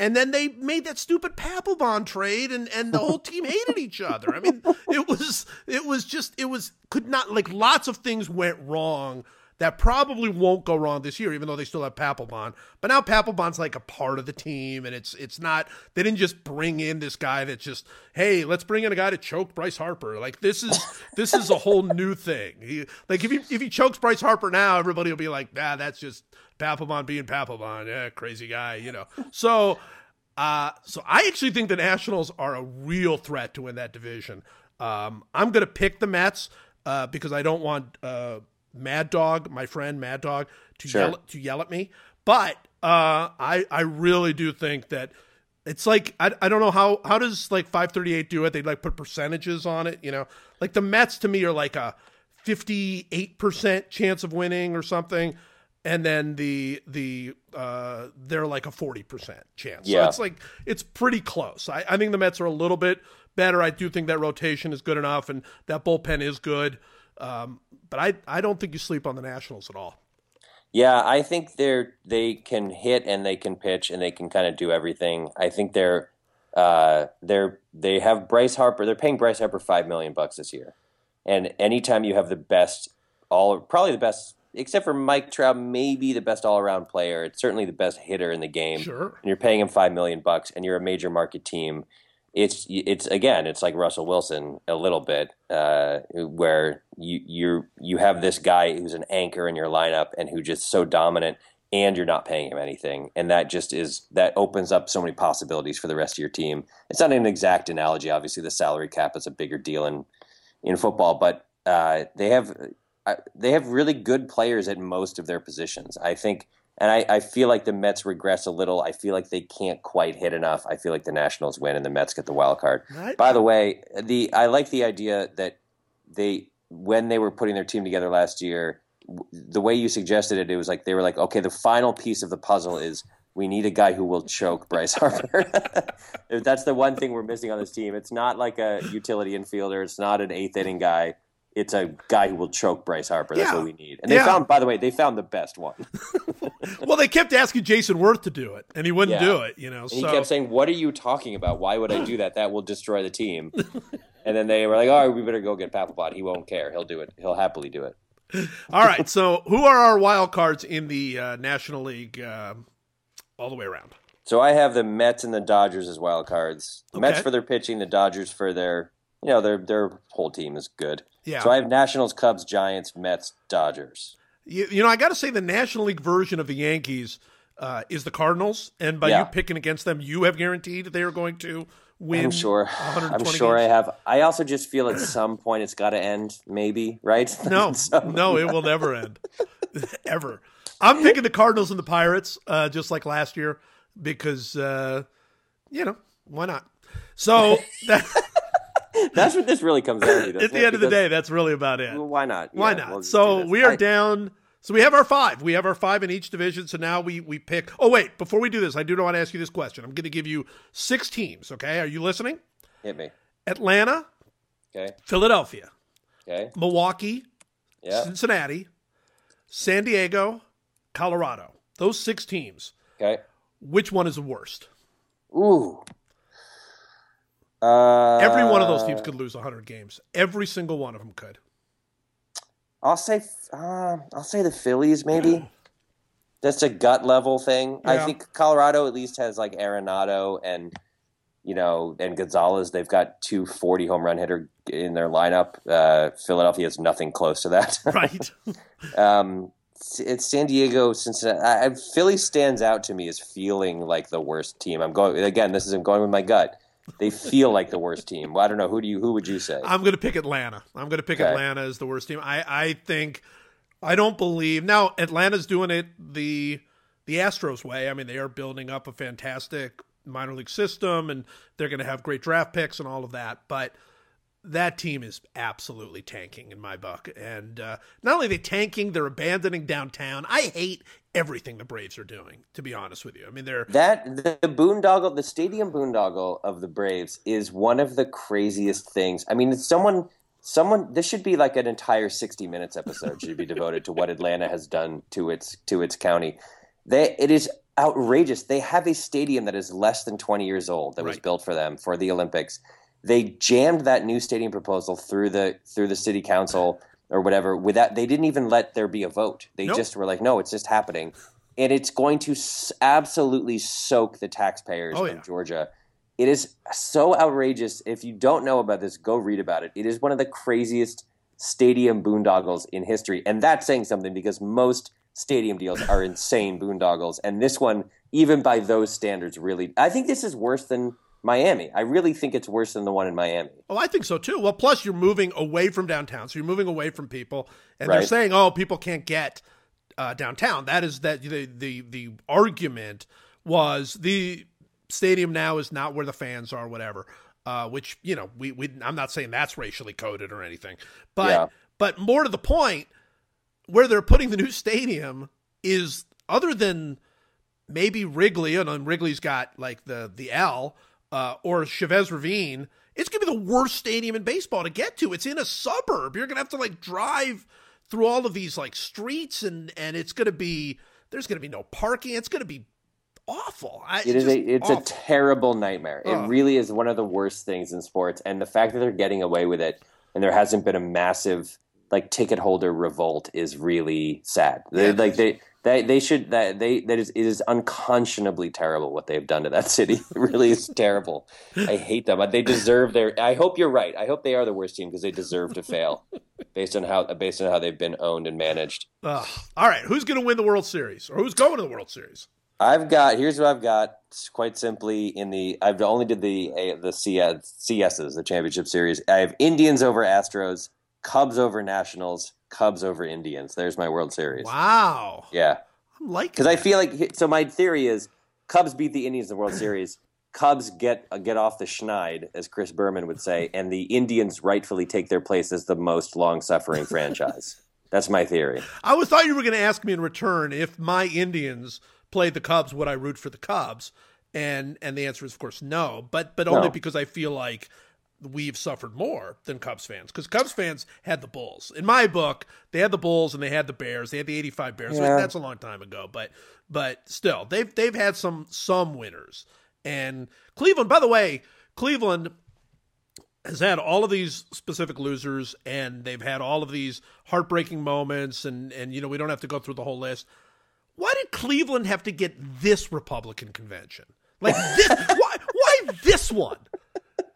and then they made that stupid Papelbon trade, and, and the whole team hated each other. I mean, it was it was just it was could not like lots of things went wrong that probably won't go wrong this year, even though they still have Papelbon. But now Papelbon's like a part of the team, and it's it's not they didn't just bring in this guy that's just hey let's bring in a guy to choke Bryce Harper. Like this is this is a whole new thing. He, like if he if he chokes Bryce Harper now, everybody will be like nah that's just Papelbon being Papelbon, yeah crazy guy, you know. So. Uh, so I actually think the Nationals are a real threat to win that division. Um, I'm going to pick the Mets uh, because I don't want uh, Mad Dog, my friend Mad Dog, to Sure. yell to yell at me. But uh, I I really do think that it's like I, I don't know how how does like 538 do it? They like put percentages on it, you know. Like the Mets to me are like a 58% chance of winning or something and then the the uh they're like a 40% chance. So Yeah. it's like it's pretty close. I, I think the Mets are a little bit better. I do think that rotation is good enough and that bullpen is good. Um, but I I don't think you sleep on the Nationals at all. Yeah, I think they're they can hit and they can pitch and they can kind of do everything. I think they're uh, they're they have Bryce Harper. They're paying Bryce Harper five million bucks this year, and anytime you have the best all probably the best except for Mike Trout, maybe the best all around player. It's certainly the best hitter in the game. Sure. and you're paying him five million bucks, and you're a major market team. It's it's again, it's like Russell Wilson a little bit, uh, where you you you have this guy who's an anchor in your lineup and who just so dominant, and you're not paying him anything, and that just is that opens up so many possibilities for the rest of your team. It's not an exact analogy, obviously. The salary cap is a bigger deal in in football, but uh, they have uh, they have really good players at most of their positions. I think and I, I, feel like the Mets regress a little. I feel like they can't quite hit enough. I feel like the Nationals win and the Mets get the wild card. Right. By the way, the I like the idea that they when they were putting their team together last year, the way you suggested it, it was like they were like, okay, the final piece of the puzzle is we need a guy who will choke Bryce Harper. That's the one thing we're missing on this team. It's not like a utility infielder. It's not an eighth inning guy it's a guy who will choke Bryce Harper. That's yeah. what we need. And they yeah. found, by the way, they found the best one. well, they kept asking Jayson Werth to do it, and he wouldn't yeah. do it. You know, and so. he kept saying, "What are you talking about? Why would I do that? That will destroy the team." and then they were like, "All right, we better go get Papelbon. He won't care. He'll do it. He'll happily do it." all right. So, who are our wild cards in the uh, National League uh, all the way around? So I have the Mets and the Dodgers as wild cards. The okay. Mets for their pitching, the Dodgers for their you know their their whole team is good. Yeah. So I have Nationals, Cubs, Giants, Mets, Dodgers. You, you know, I got to say the National League version of the Yankees uh, is the Cardinals, and by yeah. you picking against them, you have guaranteed they are going to win. I'm sure. I'm sure games. I have. I also just feel at some point it's got to end. Maybe right? No, so. no, it will never end, ever. I'm picking the Cardinals and the Pirates, uh, just like last year, because uh, you know why not. So that. That's what this really comes down to. At the end of the day, that's really about it. Well, why not? Why yeah, not? We'll so we are I, down. So we have our five. We have our five in each division. So now we we pick. Oh wait, before we do this, I do want to ask you this question. I'm going to give you six teams. Okay, are you listening? Hit me. Atlanta. Okay. Philadelphia. Okay. Milwaukee. Yeah. Cincinnati. San Diego. Colorado. Those six teams. Okay. Which one is the worst? Ooh. Uh, Every one of those teams could lose 100 games. Every single one of them could. I'll say uh, I'll say the Phillies maybe. That's a gut level thing. Yeah. I think Colorado at least has like Arenado and you know and Gonzalez. They've got two 40 home run hitter in their lineup. Uh, Philadelphia has nothing close to that. Right. um, it's San Diego. Cincinnati. I, Philly stands out to me as feeling like the worst team. I'm going again. This is I'm going with my gut they feel like the worst team. Well, I don't know. Who do you? Who would you say? I'm going to pick Atlanta. I'm going to pick okay. Atlanta as the worst team. I I think I don't believe now Atlanta's doing it the the Astros way. I mean, they are building up a fantastic minor league system, and they're going to have great draft picks and all of that. But that team is absolutely tanking in my book. And uh, not only are they tanking, they're abandoning downtown. I hate everything the Braves are doing. To be honest with you, I mean they're that the boondoggle, the stadium boondoggle of the Braves is one of the craziest things. I mean, someone. Someone, this should be like an entire sixty minutes episode. Should be devoted to what Atlanta has done to its to its county. They, it is outrageous. They have a stadium that is less than twenty years old that right. was built for them for the Olympics they jammed that new stadium proposal through the through the city council or whatever without they didn't even let there be a vote. They nope. just were like no it's just happening. And it's going to absolutely soak the taxpayers oh, of georgia. It is so outrageous. If you don't know about this go read about it. It is one of the craziest stadium boondoggles in history. And that's saying something because most stadium deals are insane boondoggles. And this one even by those standards really i think this is worse than Miami. I really think it's worse than the one in Miami. Oh, I think so too. Well, plus you're moving away from downtown, so you're moving away from people, and right. they're saying, "Oh, people can't get uh, downtown." That is that the the the argument was the stadium now is not where the fans are, whatever. Uh, which you know, we, we I'm not saying that's racially coded or anything, but yeah. but more to the point, where they're putting the new stadium is other than maybe Wrigley, and Wrigley's got like the the L uh, or Chavez Ravine, it's going to be the worst stadium in baseball to get to. It's in a suburb. You're going to have to like drive through all of these like streets, and and it's going to be there's going to be no parking. It's going to be awful. I, it is a it's awful. a terrible nightmare. It really is one of the worst things in sports, and the fact that they're getting away with it, and there hasn't been a massive like ticket holder revolt is really sad. Yeah, like they they they should that they that is it is unconscionably terrible what they've done to that city. It really is terrible. I hate them. They deserve their. I hope you're right. I hope they are the worst team because they deserve to fail. based on how based on how they've been owned and managed. Uh, all right, who's going to win the World Series, or who's going to the World Series? I've got here's what I've got. Quite simply, in the I've only did the the CS, CSs, the championship series. I have Indians over Astros, Cubs over Nationals, Cubs over Indians. There's my World Series. Wow. Yeah, I'm like because I feel like so. My theory is Cubs beat the Indians in the World Series. Cubs get uh, get off the schneid, as Chris Berman would say, and the Indians rightfully take their place as the most long suffering franchise. That's my theory. I was thought you were going to ask me in return if my Indians played the Cubs, would I root for the Cubs? And and the answer is of course no, but but only No. because I feel like we've suffered more than Cubs fans because Cubs fans had the Bulls. In my book, they had the Bulls and they had the Bears. They had the '85 Bears. Yeah. That's a long time ago, but but still, they've they've had some some winners. And Cleveland, by the way, Cleveland has had all of these specific losers and they've had all of these heartbreaking moments and and you know we don't have to go through the whole list why did cleveland have to get this republican convention like this why why this one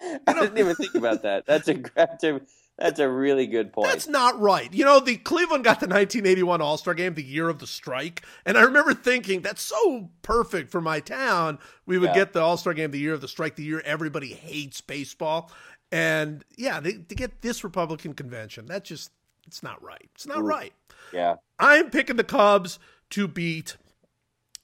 I didn't even think about that. That's a that's a, that's a really good point. that's not right you know the cleveland got the 1981 all-star game the year of the strike and i remember thinking that's so perfect for my town we would Yeah. get the all-star game the year of the strike the year everybody hates baseball and yeah they, to get this republican convention that just it's not right it's not Ooh. right yeah. I'm picking the Cubs to beat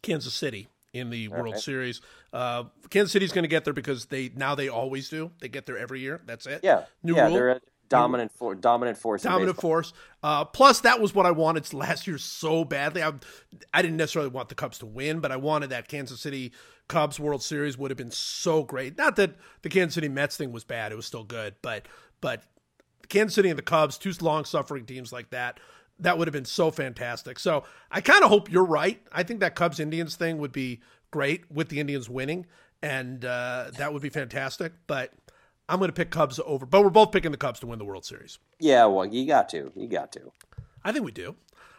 Kansas City in the World right. Series. Uh, Kansas City's going to get there because they now they always do. They get there every year. That's it. Yeah. New yeah, rule. they're a dominant for, dominant force. Dominant force. Uh, plus, that was what I wanted last year so badly. I, I didn't necessarily want the Cubs to win, but I wanted that Kansas City Cubs World Series would have been so great. Not that the Kansas City Mets thing was bad; it was still good. But but Kansas City and the Cubs, two long suffering teams like that, that would have been so fantastic. So I kind of hope you're right. I think that Cubs Indians thing would be great with the Indians winning, and uh, that would be fantastic. But I'm going to pick Cubs over. But we're both picking the Cubs to win the World Series. Yeah, well, you got to. You got to. I think we do.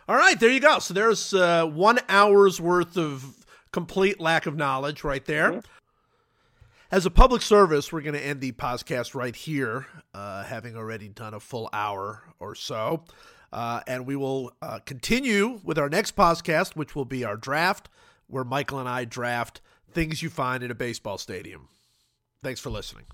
All right, there you go. So there's uh, one hour's worth of complete lack of knowledge right there. As a public service, we're going to end the podcast right here, uh, having already done a full hour or so. Uh, and we will uh, continue with our next podcast, which will be our draft, where Michael and I draft things you find in a baseball stadium. Thanks for listening.